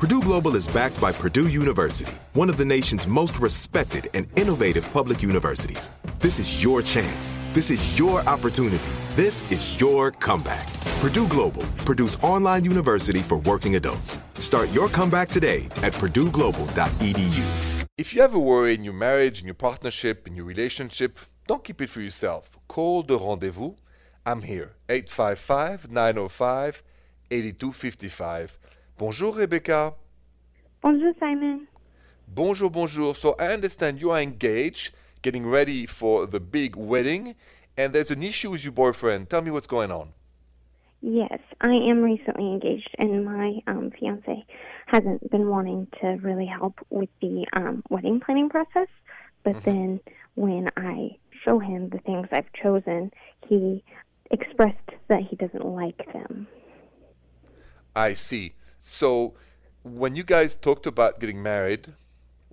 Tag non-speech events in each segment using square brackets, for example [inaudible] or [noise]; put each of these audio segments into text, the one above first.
Purdue Global is backed by Purdue University, one of the nation's most respected and innovative public universities. This is your chance. This is your opportunity. This is your comeback. Purdue Global, Purdue's online university for working adults. Start your comeback today at purdueglobal.edu. If you have a worry in your marriage, in your partnership, in your relationship, don't keep it for yourself. Call the rendezvous. I'm here, 855 905 8255. Bonjour, Rebecca. Bonjour, Simon. Bonjour, bonjour. So I understand you are engaged, getting ready for the big wedding, and there's an issue with your boyfriend. Tell me what's going on. Yes, I am recently engaged, and my um, fiance hasn't been wanting to really help with the um, wedding planning process. But mm-hmm. then when I show him the things I've chosen, he expressed that he doesn't like them. I see. So, when you guys talked about getting married,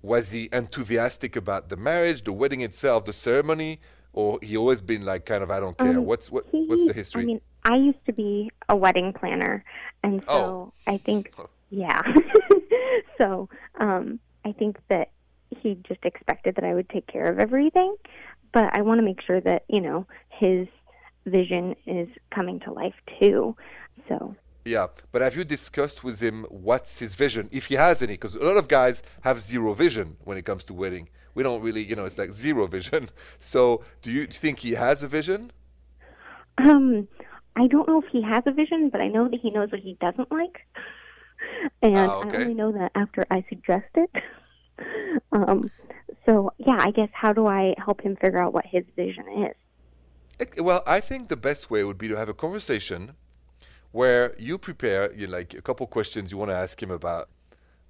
was he enthusiastic about the marriage, the wedding itself, the ceremony, or he always been like kind of I don't care? Um, what's what he, what's the history? I mean, I used to be a wedding planner, and so oh. I think [laughs] yeah. [laughs] so um, I think that he just expected that I would take care of everything, but I want to make sure that you know his vision is coming to life too. So yeah, but have you discussed with him what's his vision, if he has any? Because a lot of guys have zero vision when it comes to wedding. We don't really, you know, it's like zero vision. [laughs] So, do you think he has a vision? Um, I don't know if he has a vision, but I know that he knows what he doesn't like, [laughs] and ah, okay. I only know that after I suggest it. [laughs] um, so yeah, I guess how do I help him figure out what his vision is? Well, I think the best way would be to have a conversation where you prepare you like a couple questions you want to ask him about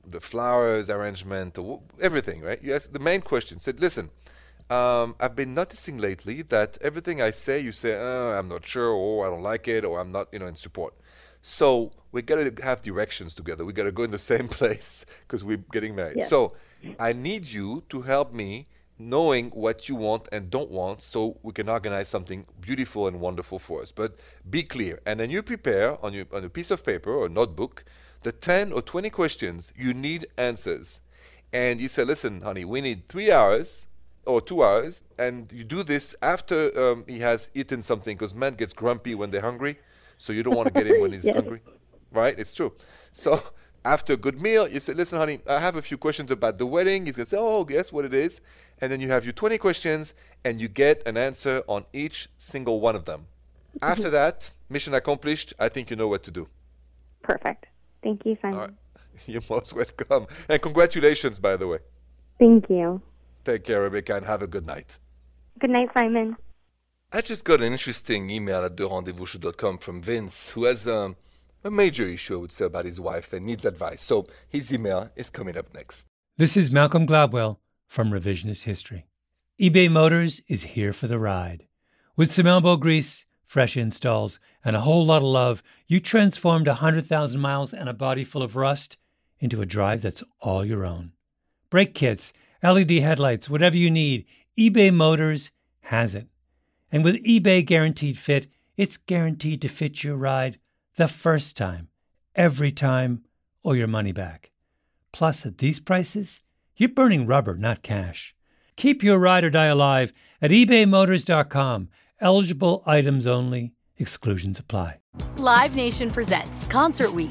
the flowers arrangement or everything, right? You ask the main question. Said, listen, um, I've been noticing lately that everything I say, you say, oh, I'm not sure, or I don't like it, or I'm not, you know, in support. So we got to have directions together. We got to go in the [laughs] same place because we're getting married. Yeah. So I need you to help me knowing what you want and don't want so we can organize something beautiful and wonderful for us. But be clear. And then you prepare on, your, on a piece of paper or notebook the 10 or 20 questions you need answers. And you say, listen, honey, we need three hours or two hours. And you do this after um, he has eaten something because man gets grumpy when they're hungry. So you don't want to get him when [laughs] he's yes. hungry. Right? It's true. So after a good meal, you say, listen, honey, I have a few questions about the wedding. He's going to say, oh, guess what it is and then you have your 20 questions and you get an answer on each single one of them. Mm-hmm. After that, mission accomplished. I think you know what to do. Perfect. Thank you, Simon. Right. [laughs] You're most welcome. And congratulations, by the way. Thank you. Take care, Rebecca, and have a good night. Good night, Simon. I just got an interesting email at therendezvousshow.com from Vince, who has a, a major issue, I would say, about his wife and needs advice. So his email is coming up next. This is Malcolm Gladwell from Revisionist History. eBay Motors is here for the ride. With some elbow grease, fresh installs, and a whole lot of love, you transformed a 100,000 miles and a body full of rust into a drive that's all your own. Brake kits, LED headlights, whatever you need, eBay Motors has it. And with eBay Guaranteed Fit, it's guaranteed to fit your ride the first time, every time, or your money back. Plus, at these prices, you're burning rubber, not cash. Keep your ride or die alive at ebaymotors.com. Eligible items only, exclusions apply. Live Nation presents Concert Week.